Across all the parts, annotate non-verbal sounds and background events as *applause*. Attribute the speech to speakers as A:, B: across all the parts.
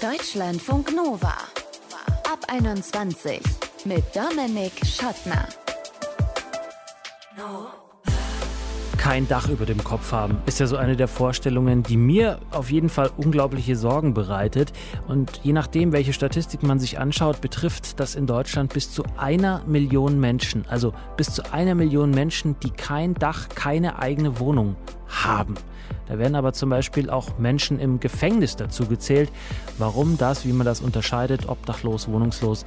A: Deutschlandfunk Nova. Ab 21 mit Dominik Schottner.
B: Kein Dach über dem Kopf haben, ist ja so eine der Vorstellungen, die mir auf jeden Fall unglaubliche Sorgen bereitet. Und je nachdem, welche Statistik man sich anschaut, betrifft das in Deutschland bis zu einer Million Menschen. Also bis zu einer Million Menschen, die kein Dach, keine eigene Wohnung haben. Da werden aber zum Beispiel auch Menschen im Gefängnis dazu gezählt. Warum das, wie man das unterscheidet, obdachlos, wohnungslos,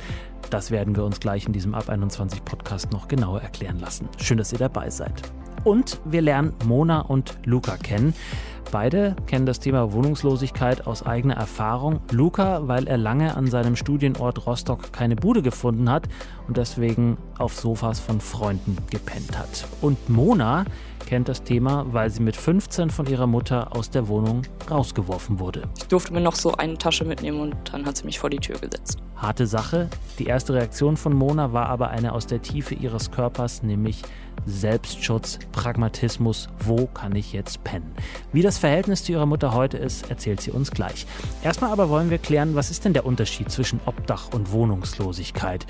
B: das werden wir uns gleich in diesem Ab 21 Podcast noch genauer erklären lassen. Schön, dass ihr dabei seid. Und wir lernen Mona und Luca kennen. Beide kennen das Thema Wohnungslosigkeit aus eigener Erfahrung. Luca, weil er lange an seinem Studienort Rostock keine Bude gefunden hat und deswegen auf Sofas von Freunden gepennt hat. Und Mona kennt das Thema, weil sie mit 15 von ihrer Mutter aus der Wohnung rausgeworfen wurde.
C: Ich durfte mir noch so eine Tasche mitnehmen und dann hat sie mich vor die Tür gesetzt.
B: Harte Sache. Die erste Reaktion von Mona war aber eine aus der Tiefe ihres Körpers, nämlich Selbstschutz, Pragmatismus, wo kann ich jetzt pennen? Wie das Verhältnis zu ihrer Mutter heute ist, erzählt sie uns gleich. Erstmal aber wollen wir klären, was ist denn der Unterschied zwischen Obdach und Wohnungslosigkeit?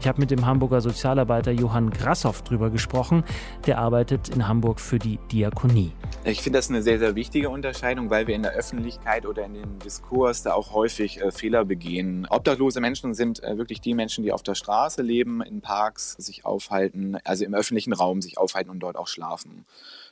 B: Ich habe mit dem Hamburger Sozialarbeiter Johann Grassoff drüber gesprochen. Der arbeitet in Hamburg für die Diakonie.
D: Ich finde das eine sehr, sehr wichtige Unterscheidung, weil wir in der Öffentlichkeit oder in den Diskurs da auch häufig äh, Fehler begehen. Obdachlose Menschen sind äh, wirklich die Menschen, die auf der Straße leben, in Parks sich aufhalten, also im öffentlichen Raum sich aufhalten und dort auch schlafen.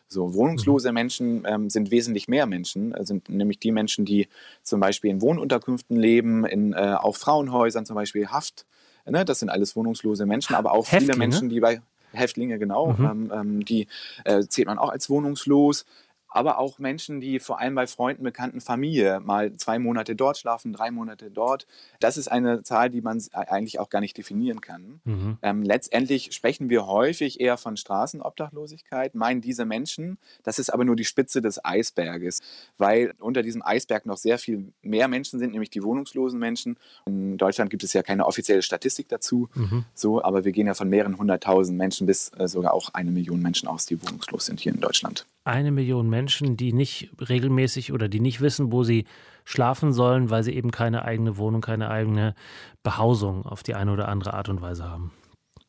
D: So, wohnungslose mhm. Menschen ähm, sind wesentlich mehr Menschen, äh, sind nämlich die Menschen, die zum Beispiel in Wohnunterkünften leben, in äh, auch Frauenhäusern zum Beispiel Haft. Ne, das sind alles wohnungslose Menschen, aber auch Häftlinge? viele Menschen, die bei Häftlinge, genau, mhm. ähm, ähm die äh, zählt man auch als wohnungslos aber auch Menschen, die vor allem bei Freunden, Bekannten, Familie mal zwei Monate dort schlafen, drei Monate dort. Das ist eine Zahl, die man eigentlich auch gar nicht definieren kann. Mhm. Ähm, letztendlich sprechen wir häufig eher von Straßenobdachlosigkeit, meinen diese Menschen. Das ist aber nur die Spitze des Eisberges, weil unter diesem Eisberg noch sehr viel mehr Menschen sind, nämlich die wohnungslosen Menschen. In Deutschland gibt es ja keine offizielle Statistik dazu, mhm. so, aber wir gehen ja von mehreren hunderttausend Menschen bis äh, sogar auch eine Million Menschen aus, die wohnungslos sind hier in Deutschland
B: eine Million Menschen, die nicht regelmäßig oder die nicht wissen, wo sie schlafen sollen, weil sie eben keine eigene Wohnung, keine eigene Behausung auf die eine oder andere Art und Weise haben.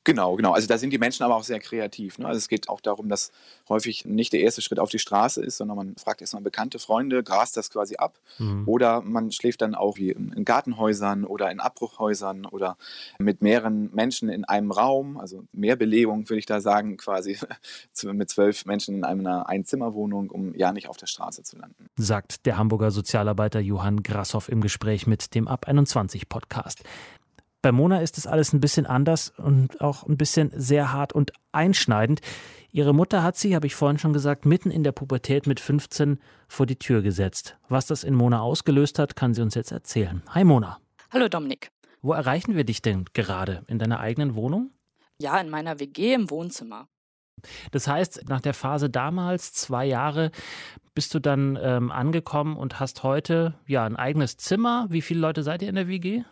D: Genau, genau. Also da sind die Menschen aber auch sehr kreativ. Ne? Also es geht auch darum, dass häufig nicht der erste Schritt auf die Straße ist, sondern man fragt erstmal bekannte Freunde, grast das quasi ab. Mhm. Oder man schläft dann auch wie in Gartenhäusern oder in Abbruchhäusern oder mit mehreren Menschen in einem Raum. Also mehr Belegung, würde ich da sagen, quasi *laughs* mit zwölf Menschen in einer Einzimmerwohnung, um ja nicht auf der Straße zu landen.
B: Sagt der Hamburger Sozialarbeiter Johann Grashoff im Gespräch mit dem Ab 21 Podcast. Bei Mona ist es alles ein bisschen anders und auch ein bisschen sehr hart und einschneidend. Ihre Mutter hat sie, habe ich vorhin schon gesagt, mitten in der Pubertät mit 15 vor die Tür gesetzt. Was das in Mona ausgelöst hat, kann sie uns jetzt erzählen. Hi Mona.
C: Hallo Dominik.
B: Wo erreichen wir dich denn gerade? In deiner eigenen Wohnung?
C: Ja, in meiner WG im Wohnzimmer.
B: Das heißt, nach der Phase damals, zwei Jahre, bist du dann ähm, angekommen und hast heute ja ein eigenes Zimmer. Wie viele Leute seid ihr in der WG?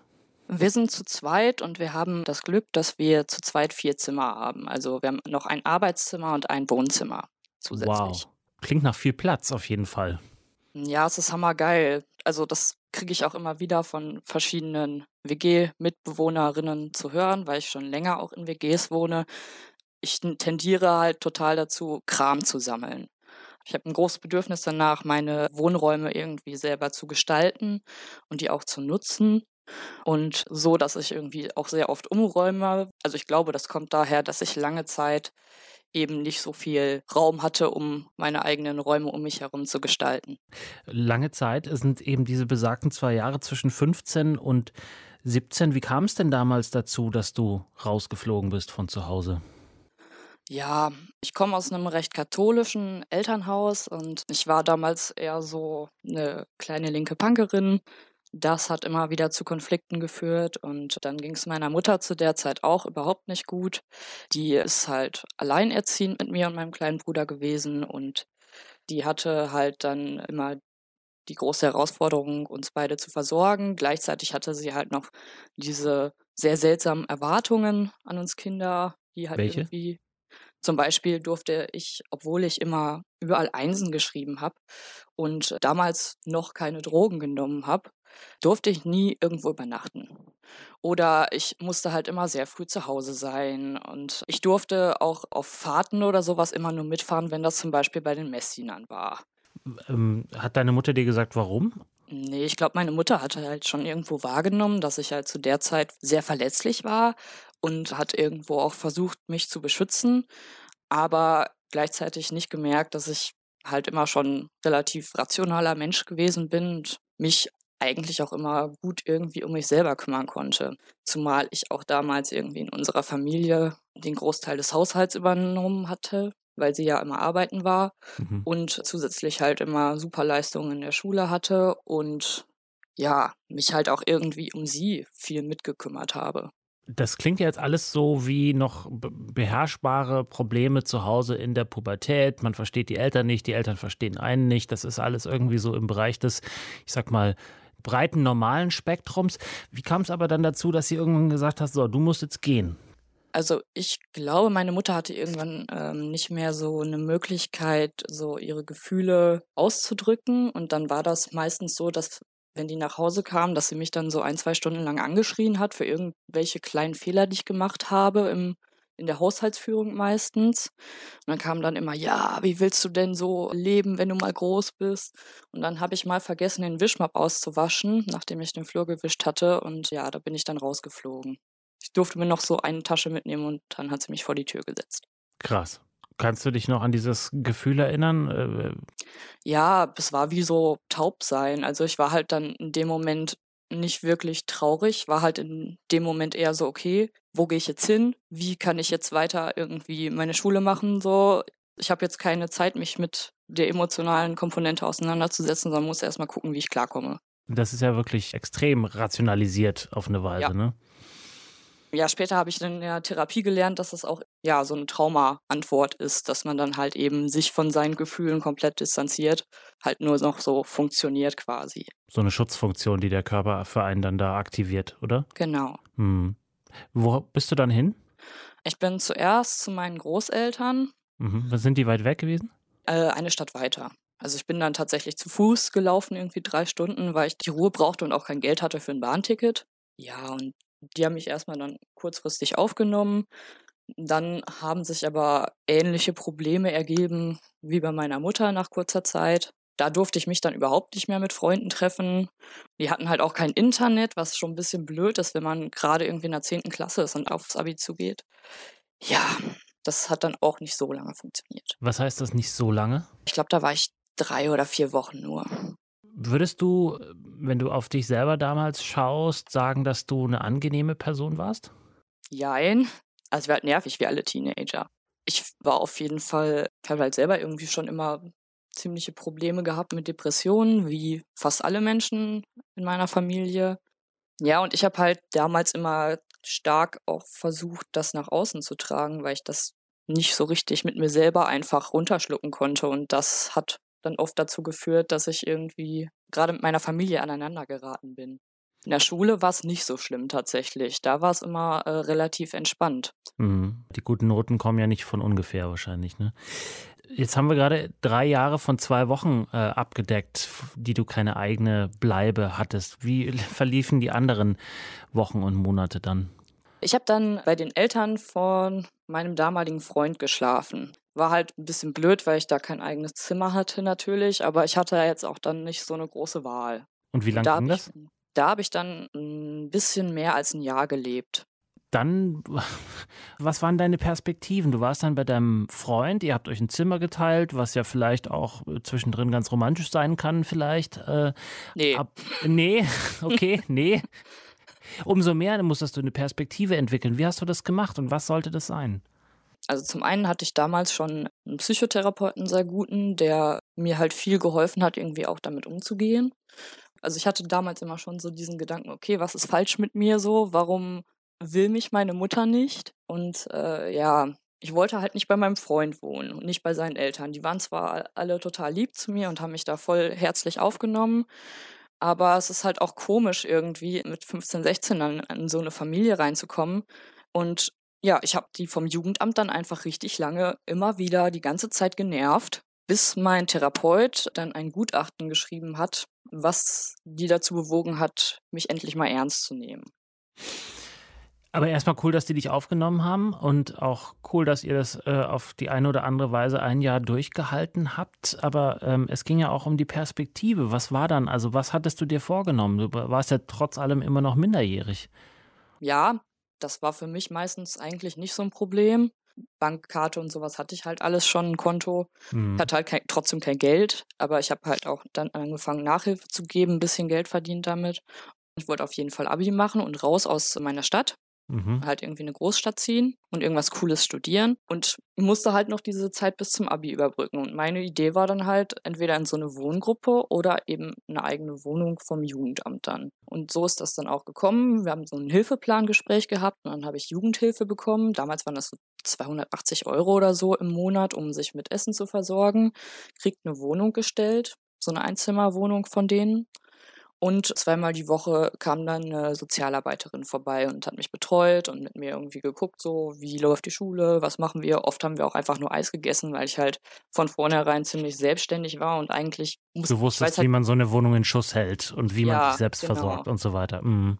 C: Wir sind zu zweit und wir haben das Glück, dass wir zu zweit vier Zimmer haben. Also wir haben noch ein Arbeitszimmer und ein Wohnzimmer zusätzlich.
B: Wow. Klingt nach viel Platz auf jeden Fall.
C: Ja, es ist hammergeil. Also das kriege ich auch immer wieder von verschiedenen WG-Mitbewohnerinnen zu hören, weil ich schon länger auch in WGs wohne. Ich tendiere halt total dazu, Kram zu sammeln. Ich habe ein großes Bedürfnis danach, meine Wohnräume irgendwie selber zu gestalten und die auch zu nutzen. Und so, dass ich irgendwie auch sehr oft umräume. Also ich glaube, das kommt daher, dass ich lange Zeit eben nicht so viel Raum hatte, um meine eigenen Räume um mich herum zu gestalten.
B: Lange Zeit sind eben diese besagten zwei Jahre zwischen 15 und 17. Wie kam es denn damals dazu, dass du rausgeflogen bist von zu Hause?
C: Ja, ich komme aus einem recht katholischen Elternhaus und ich war damals eher so eine kleine linke Punkerin, das hat immer wieder zu Konflikten geführt und dann ging es meiner Mutter zu der Zeit auch überhaupt nicht gut. Die ist halt alleinerziehend mit mir und meinem kleinen Bruder gewesen und die hatte halt dann immer die große Herausforderung, uns beide zu versorgen. Gleichzeitig hatte sie halt noch diese sehr seltsamen Erwartungen an uns Kinder, die halt
B: Welche?
C: irgendwie zum Beispiel durfte ich, obwohl ich immer überall Einsen geschrieben habe und damals noch keine Drogen genommen habe, durfte ich nie irgendwo übernachten. Oder ich musste halt immer sehr früh zu Hause sein. Und ich durfte auch auf Fahrten oder sowas immer nur mitfahren, wenn das zum Beispiel bei den Messdienern war.
B: Ähm, hat deine Mutter dir gesagt, warum?
C: Nee, ich glaube, meine Mutter hatte halt schon irgendwo wahrgenommen, dass ich halt zu der Zeit sehr verletzlich war und hat irgendwo auch versucht, mich zu beschützen, aber gleichzeitig nicht gemerkt, dass ich halt immer schon relativ rationaler Mensch gewesen bin und mich eigentlich auch immer gut irgendwie um mich selber kümmern konnte. Zumal ich auch damals irgendwie in unserer Familie den Großteil des Haushalts übernommen hatte weil sie ja immer arbeiten war mhm. und zusätzlich halt immer super Leistungen in der Schule hatte und ja, mich halt auch irgendwie um sie viel mitgekümmert habe.
B: Das klingt jetzt alles so wie noch beherrschbare Probleme zu Hause in der Pubertät. Man versteht die Eltern nicht, die Eltern verstehen einen nicht. Das ist alles irgendwie so im Bereich des, ich sag mal, breiten normalen Spektrums. Wie kam es aber dann dazu, dass sie irgendwann gesagt hat, so, du musst jetzt gehen?
C: Also ich glaube, meine Mutter hatte irgendwann ähm, nicht mehr so eine Möglichkeit, so ihre Gefühle auszudrücken. Und dann war das meistens so, dass wenn die nach Hause kam, dass sie mich dann so ein, zwei Stunden lang angeschrien hat für irgendwelche kleinen Fehler, die ich gemacht habe im, in der Haushaltsführung meistens. Und dann kam dann immer, ja, wie willst du denn so leben, wenn du mal groß bist? Und dann habe ich mal vergessen, den Wischmopp auszuwaschen, nachdem ich den Flur gewischt hatte. Und ja, da bin ich dann rausgeflogen. Ich durfte mir noch so eine Tasche mitnehmen und dann hat sie mich vor die Tür gesetzt.
B: Krass. Kannst du dich noch an dieses Gefühl erinnern? Äh,
C: ja, es war wie so taub sein. Also ich war halt dann in dem Moment nicht wirklich traurig, war halt in dem Moment eher so, okay, wo gehe ich jetzt hin? Wie kann ich jetzt weiter irgendwie meine Schule machen? So, ich habe jetzt keine Zeit, mich mit der emotionalen Komponente auseinanderzusetzen, sondern muss erstmal gucken, wie ich klarkomme.
B: Das ist ja wirklich extrem rationalisiert auf eine Weise, ja. ne?
C: Ja, später habe ich dann in der Therapie gelernt, dass das auch ja so eine Traumaantwort ist, dass man dann halt eben sich von seinen Gefühlen komplett distanziert, halt nur noch so funktioniert quasi.
B: So eine Schutzfunktion, die der Körper für einen dann da aktiviert, oder?
C: Genau.
B: Hm. Wo bist du dann hin?
C: Ich bin zuerst zu meinen Großeltern.
B: Mhm. Sind die weit weg gewesen?
C: Äh, eine Stadt weiter. Also ich bin dann tatsächlich zu Fuß gelaufen, irgendwie drei Stunden, weil ich die Ruhe brauchte und auch kein Geld hatte für ein Bahnticket. Ja, und die haben mich erstmal dann kurzfristig aufgenommen. Dann haben sich aber ähnliche Probleme ergeben wie bei meiner Mutter nach kurzer Zeit. Da durfte ich mich dann überhaupt nicht mehr mit Freunden treffen. Die hatten halt auch kein Internet, was schon ein bisschen blöd ist, wenn man gerade irgendwie in der 10. Klasse ist und aufs Abi zugeht. Ja, das hat dann auch nicht so lange funktioniert.
B: Was heißt das nicht so lange?
C: Ich glaube, da war ich drei oder vier Wochen nur.
B: Würdest du, wenn du auf dich selber damals schaust, sagen, dass du eine angenehme Person warst?
C: Jein. Also ich war halt nervig wie alle Teenager. Ich war auf jeden Fall, ich habe halt selber irgendwie schon immer ziemliche Probleme gehabt mit Depressionen, wie fast alle Menschen in meiner Familie. Ja, und ich habe halt damals immer stark auch versucht, das nach außen zu tragen, weil ich das nicht so richtig mit mir selber einfach runterschlucken konnte. Und das hat dann oft dazu geführt, dass ich irgendwie gerade mit meiner Familie aneinander geraten bin. In der Schule war es nicht so schlimm tatsächlich. Da war es immer äh, relativ entspannt.
B: Mhm. Die guten Noten kommen ja nicht von ungefähr wahrscheinlich. Ne? Jetzt haben wir gerade drei Jahre von zwei Wochen äh, abgedeckt, die du keine eigene Bleibe hattest. Wie *laughs* verliefen die anderen Wochen und Monate dann?
C: Ich habe dann bei den Eltern von meinem damaligen Freund geschlafen. War halt ein bisschen blöd, weil ich da kein eigenes Zimmer hatte natürlich, aber ich hatte ja jetzt auch dann nicht so eine große Wahl.
B: Und wie lange da ging das?
C: Ich, da habe ich dann ein bisschen mehr als ein Jahr gelebt.
B: Dann, *laughs* was waren deine Perspektiven? Du warst dann bei deinem Freund, ihr habt euch ein Zimmer geteilt, was ja vielleicht auch äh, zwischendrin ganz romantisch sein kann, vielleicht. Äh,
C: nee.
B: Ab, nee, *laughs* okay, nee. *laughs* Umso mehr musstest du eine Perspektive entwickeln. Wie hast du das gemacht und was sollte das sein?
C: Also zum einen hatte ich damals schon einen Psychotherapeuten sehr guten, der mir halt viel geholfen hat, irgendwie auch damit umzugehen. Also ich hatte damals immer schon so diesen Gedanken, okay, was ist falsch mit mir so? Warum will mich meine Mutter nicht? Und äh, ja, ich wollte halt nicht bei meinem Freund wohnen und nicht bei seinen Eltern. Die waren zwar alle total lieb zu mir und haben mich da voll herzlich aufgenommen, aber es ist halt auch komisch irgendwie mit 15, 16 dann in so eine Familie reinzukommen und ja, ich habe die vom Jugendamt dann einfach richtig lange immer wieder die ganze Zeit genervt, bis mein Therapeut dann ein Gutachten geschrieben hat, was die dazu bewogen hat, mich endlich mal ernst zu nehmen.
B: Aber erstmal cool, dass die dich aufgenommen haben und auch cool, dass ihr das äh, auf die eine oder andere Weise ein Jahr durchgehalten habt. Aber ähm, es ging ja auch um die Perspektive. Was war dann? Also, was hattest du dir vorgenommen? Du warst ja trotz allem immer noch minderjährig.
C: Ja, das war für mich meistens eigentlich nicht so ein Problem. Bankkarte und sowas hatte ich halt alles schon, ein Konto. Mhm. Ich hatte halt kein, trotzdem kein Geld, aber ich habe halt auch dann angefangen, Nachhilfe zu geben, ein bisschen Geld verdient damit. Ich wollte auf jeden Fall Abi machen und raus aus meiner Stadt. Mhm. Halt irgendwie eine Großstadt ziehen und irgendwas Cooles studieren und musste halt noch diese Zeit bis zum Abi überbrücken. Und meine Idee war dann halt entweder in so eine Wohngruppe oder eben eine eigene Wohnung vom Jugendamt dann. Und so ist das dann auch gekommen. Wir haben so ein Hilfeplangespräch gehabt und dann habe ich Jugendhilfe bekommen. Damals waren das so 280 Euro oder so im Monat, um sich mit Essen zu versorgen. Kriegt eine Wohnung gestellt, so eine Einzimmerwohnung von denen. Und zweimal die Woche kam dann eine Sozialarbeiterin vorbei und hat mich betreut und mit mir irgendwie geguckt, so wie läuft die Schule, was machen wir. Oft haben wir auch einfach nur Eis gegessen, weil ich halt von vornherein ziemlich selbstständig war und eigentlich
B: musste Du wusstest, halt, wie man so eine Wohnung in Schuss hält und wie ja, man sich selbst genau. versorgt und so weiter. Mhm.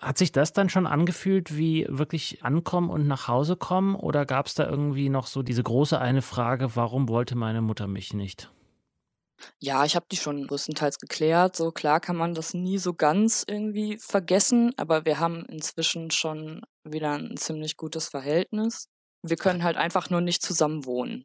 B: Hat sich das dann schon angefühlt wie wirklich ankommen und nach Hause kommen oder gab es da irgendwie noch so diese große eine Frage, warum wollte meine Mutter mich nicht?
C: Ja, ich habe die schon größtenteils geklärt. So klar kann man das nie so ganz irgendwie vergessen, aber wir haben inzwischen schon wieder ein ziemlich gutes Verhältnis. Wir können halt einfach nur nicht zusammen wohnen.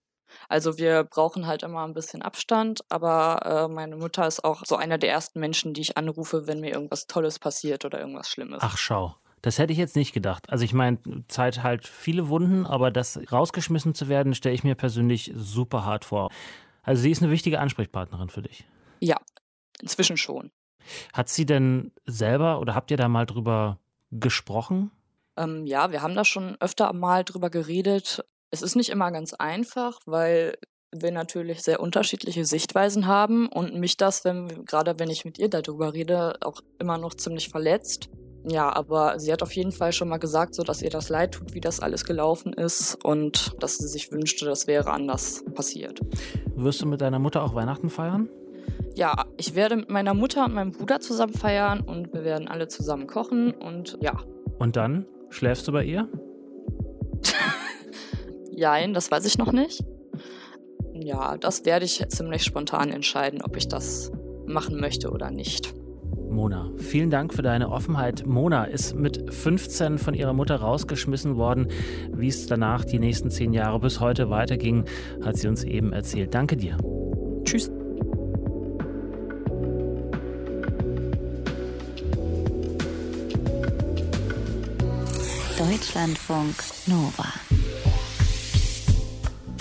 C: Also wir brauchen halt immer ein bisschen Abstand, aber äh, meine Mutter ist auch so einer der ersten Menschen, die ich anrufe, wenn mir irgendwas Tolles passiert oder irgendwas Schlimmes.
B: Ach schau. Das hätte ich jetzt nicht gedacht. Also ich meine, Zeit halt viele Wunden, aber das rausgeschmissen zu werden, stelle ich mir persönlich super hart vor. Also sie ist eine wichtige Ansprechpartnerin für dich.
C: Ja, inzwischen schon.
B: Hat sie denn selber oder habt ihr da mal drüber gesprochen?
C: Ähm, ja, wir haben da schon öfter mal drüber geredet. Es ist nicht immer ganz einfach, weil wir natürlich sehr unterschiedliche Sichtweisen haben und mich das, wenn, gerade wenn ich mit ihr darüber rede, auch immer noch ziemlich verletzt. Ja, aber sie hat auf jeden Fall schon mal gesagt, so dass ihr das leid tut, wie das alles gelaufen ist und dass sie sich wünschte, das wäre anders passiert.
B: Wirst du mit deiner Mutter auch Weihnachten feiern?
C: Ja, ich werde mit meiner Mutter und meinem Bruder zusammen feiern und wir werden alle zusammen kochen und ja.
B: Und dann schläfst du bei ihr? *laughs*
C: Nein, das weiß ich noch nicht. Ja, das werde ich ziemlich spontan entscheiden, ob ich das machen möchte oder nicht.
B: Mona. Vielen Dank für deine Offenheit. Mona ist mit 15 von ihrer Mutter rausgeschmissen worden. Wie es danach die nächsten zehn Jahre bis heute weiterging, hat sie uns eben erzählt. Danke dir.
C: Tschüss.
A: Deutschlandfunk Nova.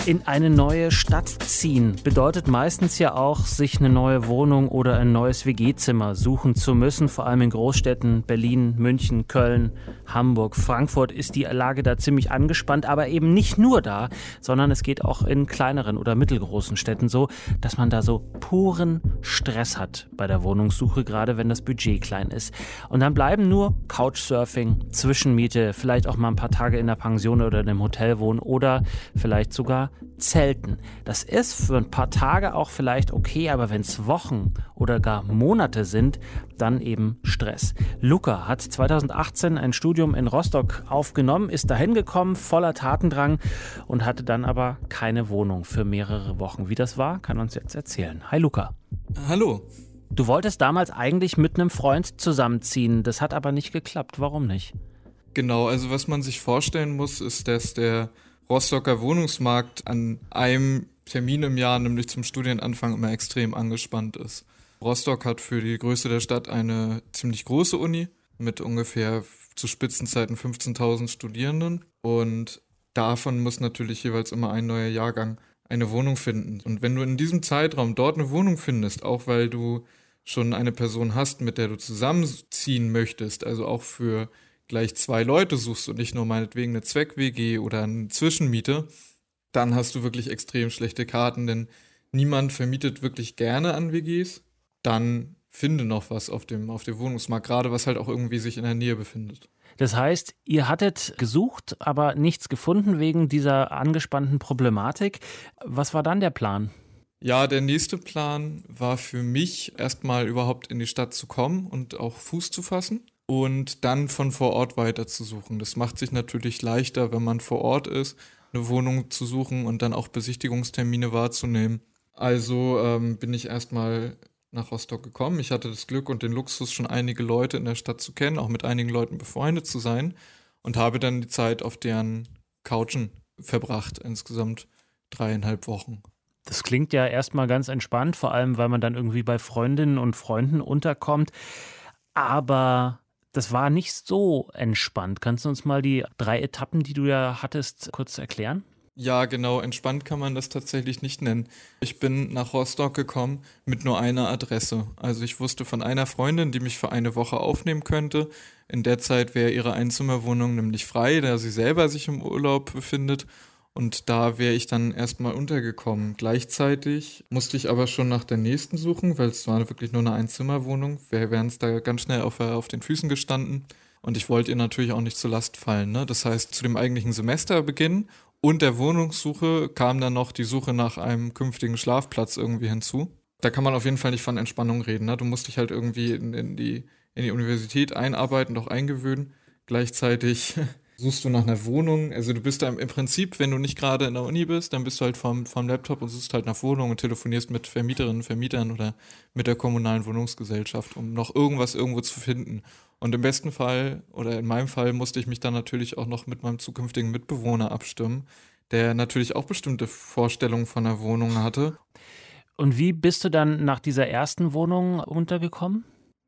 B: In eine neue Stadt ziehen bedeutet meistens ja auch, sich eine neue Wohnung oder ein neues WG-Zimmer suchen zu müssen. Vor allem in Großstädten Berlin, München, Köln, Hamburg, Frankfurt ist die Lage da ziemlich angespannt. Aber eben nicht nur da, sondern es geht auch in kleineren oder mittelgroßen Städten so, dass man da so puren Stress hat bei der Wohnungssuche, gerade wenn das Budget klein ist. Und dann bleiben nur Couchsurfing, Zwischenmiete, vielleicht auch mal ein paar Tage in der Pension oder in einem Hotel wohnen oder vielleicht sogar Zelten. Das ist für ein paar Tage auch vielleicht okay, aber wenn es Wochen oder gar Monate sind, dann eben Stress. Luca hat 2018 ein Studium in Rostock aufgenommen, ist dahin gekommen, voller Tatendrang und hatte dann aber keine Wohnung für mehrere Wochen. Wie das war, kann uns jetzt erzählen. Hi Luca.
E: Hallo.
B: Du wolltest damals eigentlich mit einem Freund zusammenziehen, das hat aber nicht geklappt. Warum nicht?
E: Genau, also was man sich vorstellen muss, ist, dass der Rostocker Wohnungsmarkt an einem Termin im Jahr, nämlich zum Studienanfang, immer extrem angespannt ist. Rostock hat für die Größe der Stadt eine ziemlich große Uni mit ungefähr zu Spitzenzeiten 15.000 Studierenden und davon muss natürlich jeweils immer ein neuer Jahrgang eine Wohnung finden. Und wenn du in diesem Zeitraum dort eine Wohnung findest, auch weil du schon eine Person hast, mit der du zusammenziehen möchtest, also auch für gleich zwei Leute suchst und nicht nur meinetwegen eine Zweck-WG oder eine Zwischenmiete, dann hast du wirklich extrem schlechte Karten, denn niemand vermietet wirklich gerne an WGs. Dann finde noch was auf dem, auf dem Wohnungsmarkt, gerade was halt auch irgendwie sich in der Nähe befindet.
B: Das heißt, ihr hattet gesucht, aber nichts gefunden wegen dieser angespannten Problematik. Was war dann der Plan?
E: Ja, der nächste Plan war für mich erstmal überhaupt in die Stadt zu kommen und auch Fuß zu fassen und dann von vor Ort weiter zu suchen. Das macht sich natürlich leichter, wenn man vor Ort ist, eine Wohnung zu suchen und dann auch Besichtigungstermine wahrzunehmen. Also ähm, bin ich erstmal nach Rostock gekommen. Ich hatte das Glück und den Luxus, schon einige Leute in der Stadt zu kennen, auch mit einigen Leuten befreundet zu sein und habe dann die Zeit auf deren Couchen verbracht, insgesamt dreieinhalb Wochen.
B: Das klingt ja erstmal ganz entspannt, vor allem weil man dann irgendwie bei Freundinnen und Freunden unterkommt. Aber das war nicht so entspannt. Kannst du uns mal die drei Etappen, die du ja hattest, kurz erklären?
E: Ja, genau, entspannt kann man das tatsächlich nicht nennen. Ich bin nach Rostock gekommen mit nur einer Adresse. Also ich wusste von einer Freundin, die mich für eine Woche aufnehmen könnte. In der Zeit wäre ihre Einzimmerwohnung nämlich frei, da sie selber sich im Urlaub befindet. Und da wäre ich dann erstmal untergekommen. Gleichzeitig musste ich aber schon nach der nächsten suchen, weil es war wirklich nur eine Einzimmerwohnung. Wir wären es da ganz schnell auf, auf den Füßen gestanden. Und ich wollte ihr natürlich auch nicht zur Last fallen. Ne? Das heißt, zu dem eigentlichen Semesterbeginn und der Wohnungssuche kam dann noch die Suche nach einem künftigen Schlafplatz irgendwie hinzu. Da kann man auf jeden Fall nicht von Entspannung reden. Ne? Du musst dich halt irgendwie in, in, die, in die Universität einarbeiten, doch eingewöhnen. Gleichzeitig *laughs* suchst du nach einer Wohnung. Also du bist da im Prinzip, wenn du nicht gerade in der Uni bist, dann bist du halt vom, vom Laptop und suchst halt nach Wohnungen und telefonierst mit Vermieterinnen, Vermietern oder mit der kommunalen Wohnungsgesellschaft, um noch irgendwas irgendwo zu finden. Und im besten Fall oder in meinem Fall musste ich mich dann natürlich auch noch mit meinem zukünftigen Mitbewohner abstimmen, der natürlich auch bestimmte Vorstellungen von der Wohnung hatte.
B: Und wie bist du dann nach dieser ersten Wohnung untergekommen?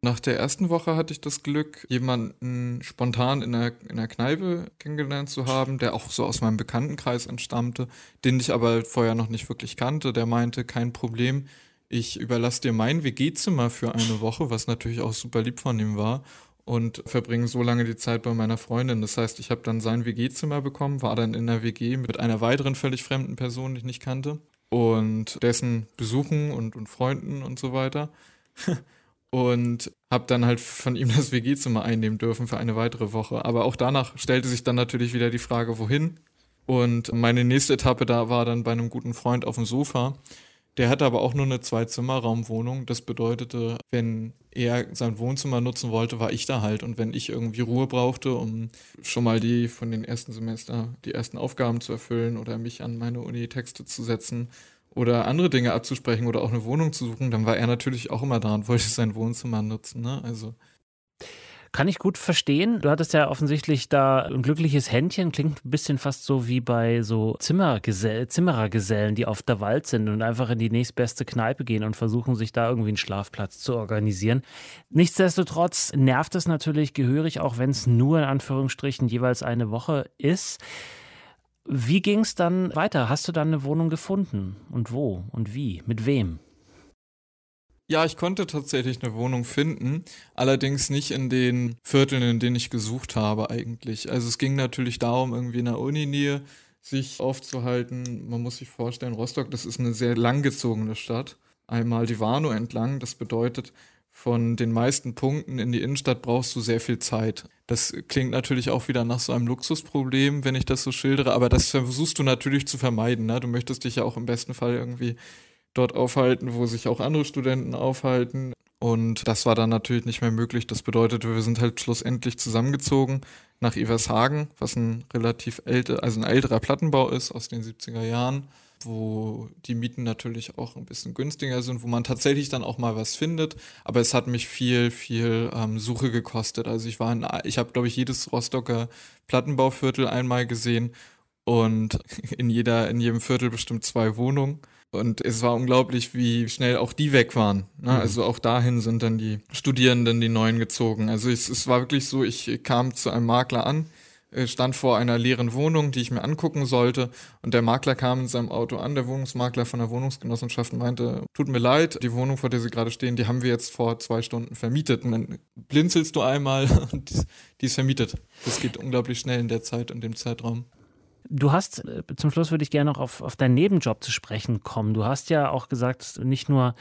E: Nach der ersten Woche hatte ich das Glück, jemanden spontan in der, in der Kneipe kennengelernt zu haben, der auch so aus meinem Bekanntenkreis entstammte, den ich aber vorher noch nicht wirklich kannte. Der meinte, kein Problem, ich überlasse dir mein WG-Zimmer für eine Woche, was natürlich auch super lieb von ihm war und verbringe so lange die Zeit bei meiner Freundin. Das heißt, ich habe dann sein WG-Zimmer bekommen, war dann in der WG mit einer weiteren völlig fremden Person, die ich nicht kannte und dessen Besuchen und, und Freunden und so weiter. *laughs* und habe dann halt von ihm *laughs* das WG-Zimmer einnehmen dürfen für eine weitere Woche. Aber auch danach stellte sich dann natürlich wieder die Frage, wohin. Und meine nächste Etappe da war dann bei einem guten Freund auf dem Sofa. Der hatte aber auch nur eine Zwei-Zimmer-Raumwohnung. Das bedeutete, wenn er sein Wohnzimmer nutzen wollte, war ich da halt. Und wenn ich irgendwie Ruhe brauchte, um schon mal die von den ersten Semester, die ersten Aufgaben zu erfüllen oder mich an meine Uni-Texte zu setzen, oder andere Dinge abzusprechen oder auch eine Wohnung zu suchen, dann war er natürlich auch immer da und wollte sein Wohnzimmer nutzen. Ne? Also.
B: Kann ich gut verstehen. Du hattest ja offensichtlich da ein glückliches Händchen. Klingt ein bisschen fast so wie bei so Zimmergesell Zimmerergesellen, die auf der Wald sind und einfach in die nächstbeste Kneipe gehen und versuchen, sich da irgendwie einen Schlafplatz zu organisieren. Nichtsdestotrotz nervt es natürlich gehörig, auch wenn es nur in Anführungsstrichen jeweils eine Woche ist. Wie ging es dann weiter? Hast du dann eine Wohnung gefunden? Und wo? Und wie? Mit wem?
E: Ja, ich konnte tatsächlich eine Wohnung finden, allerdings nicht in den Vierteln, in denen ich gesucht habe eigentlich. Also es ging natürlich darum, irgendwie in der Uninähe sich aufzuhalten. Man muss sich vorstellen, Rostock, das ist eine sehr langgezogene Stadt. Einmal die Warnow entlang, das bedeutet, von den meisten Punkten in die Innenstadt brauchst du sehr viel Zeit. Das klingt natürlich auch wieder nach so einem Luxusproblem, wenn ich das so schildere, aber das versuchst du natürlich zu vermeiden. Ne? Du möchtest dich ja auch im besten Fall irgendwie dort aufhalten, wo sich auch andere Studenten aufhalten. Und das war dann natürlich nicht mehr möglich. Das bedeutete, wir sind halt schlussendlich zusammengezogen nach Evershagen, was ein relativ älter, also ein älterer Plattenbau ist aus den 70er Jahren wo die Mieten natürlich auch ein bisschen günstiger sind, wo man tatsächlich dann auch mal was findet. Aber es hat mich viel, viel ähm, Suche gekostet. Also ich war in, ich habe, glaube ich, jedes Rostocker Plattenbauviertel einmal gesehen und *laughs* in jeder, in jedem Viertel bestimmt zwei Wohnungen. Und es war unglaublich, wie schnell auch die weg waren. Ne? Mhm. Also auch dahin sind dann die Studierenden, die Neuen gezogen. Also es, es war wirklich so, ich kam zu einem Makler an, stand vor einer leeren Wohnung, die ich mir angucken sollte. Und der Makler kam in seinem Auto an, der Wohnungsmakler von der Wohnungsgenossenschaft und meinte, tut mir leid, die Wohnung, vor der Sie gerade stehen, die haben wir jetzt vor zwei Stunden vermietet. Und dann blinzelst du einmal *laughs* und die ist vermietet. Das geht unglaublich schnell in der Zeit, in dem Zeitraum.
B: Du hast, äh, zum Schluss würde ich gerne noch auf, auf deinen Nebenjob zu sprechen kommen. Du hast ja auch gesagt, nicht nur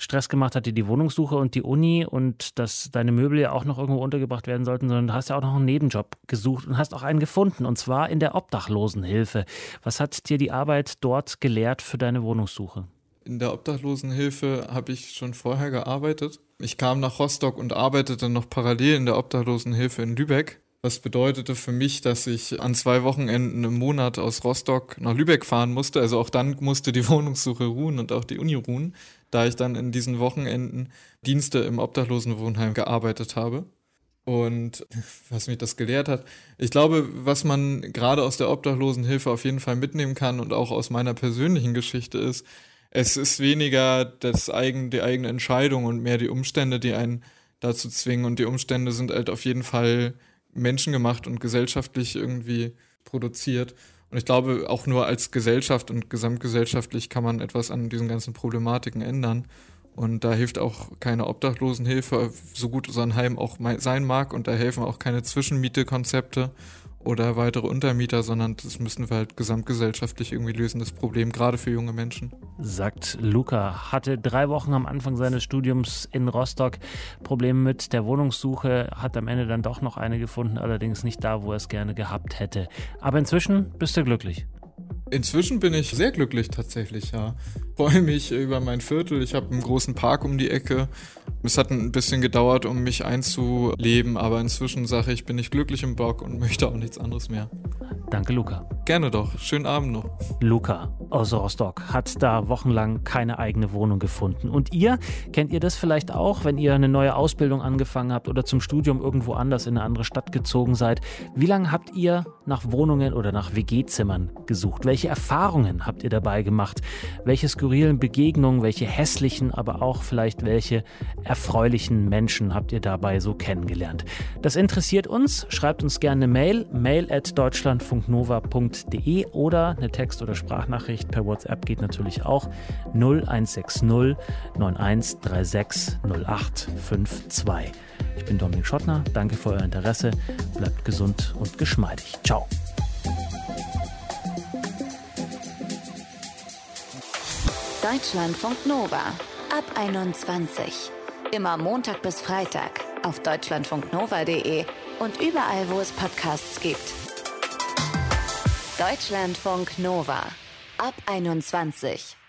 B: Stress gemacht hat dir die Wohnungssuche und die Uni und dass deine Möbel ja auch noch irgendwo untergebracht werden sollten, sondern du hast ja auch noch einen Nebenjob gesucht und hast auch einen gefunden und zwar in der Obdachlosenhilfe. Was hat dir die Arbeit dort gelehrt für deine Wohnungssuche?
E: In der Obdachlosenhilfe habe ich schon vorher gearbeitet. Ich kam nach Rostock und arbeitete noch parallel in der Obdachlosenhilfe in Lübeck. Was bedeutete für mich, dass ich an zwei Wochenenden im Monat aus Rostock nach Lübeck fahren musste. Also auch dann musste die *laughs* Wohnungssuche ruhen und auch die Uni ruhen, da ich dann in diesen Wochenenden Dienste im Obdachlosenwohnheim gearbeitet habe. Und *laughs* was mich das gelehrt hat, ich glaube, was man gerade aus der Obdachlosenhilfe auf jeden Fall mitnehmen kann und auch aus meiner persönlichen Geschichte ist, es ist weniger das eigen, die eigene Entscheidung und mehr die Umstände, die einen dazu zwingen. Und die Umstände sind halt auf jeden Fall menschengemacht und gesellschaftlich irgendwie produziert. Und ich glaube, auch nur als Gesellschaft und gesamtgesellschaftlich kann man etwas an diesen ganzen Problematiken ändern. Und da hilft auch keine Obdachlosenhilfe, so gut so ein Heim auch sein mag. Und da helfen auch keine Zwischenmietekonzepte oder weitere Untermieter, sondern das müssen wir halt gesamtgesellschaftlich irgendwie lösen, das Problem, gerade für junge Menschen.
B: Sagt Luca, hatte drei Wochen am Anfang seines Studiums in Rostock Probleme mit der Wohnungssuche, hat am Ende dann doch noch eine gefunden, allerdings nicht da, wo er es gerne gehabt hätte. Aber inzwischen bist du glücklich.
E: Inzwischen bin ich sehr glücklich tatsächlich, ja. Freue mich über mein Viertel. Ich habe einen großen Park um die Ecke. Es hat ein bisschen gedauert, um mich einzuleben, aber inzwischen sage ich, bin ich glücklich im Bock und *laughs* möchte auch nichts anderes mehr.
B: Danke, Luca.
E: Gerne doch. Schönen Abend noch.
B: Luca aus Rostock hat da wochenlang keine eigene Wohnung gefunden. Und ihr, kennt ihr das vielleicht auch, wenn ihr eine neue Ausbildung angefangen habt oder zum Studium irgendwo anders in eine andere Stadt gezogen seid? Wie lange habt ihr nach Wohnungen oder nach WG-Zimmern gesucht? Welche Erfahrungen habt ihr dabei gemacht? Welche skurrilen Begegnungen, welche hässlichen, aber auch vielleicht welche erfreulichen Menschen habt ihr dabei so kennengelernt? Das interessiert uns. Schreibt uns gerne eine Mail, mail at deutschlandfunknova.de oder eine Text- oder Sprachnachricht per WhatsApp geht natürlich auch 0160 9136 0852. Ich bin Dominik Schottner, danke für euer Interesse, bleibt gesund und geschmeidig. Ciao.
A: Deutschlandfunk Nova ab 21. Immer Montag bis Freitag auf deutschlandfunknova.de und überall, wo es Podcasts gibt. Deutschlandfunk Nova ab 21.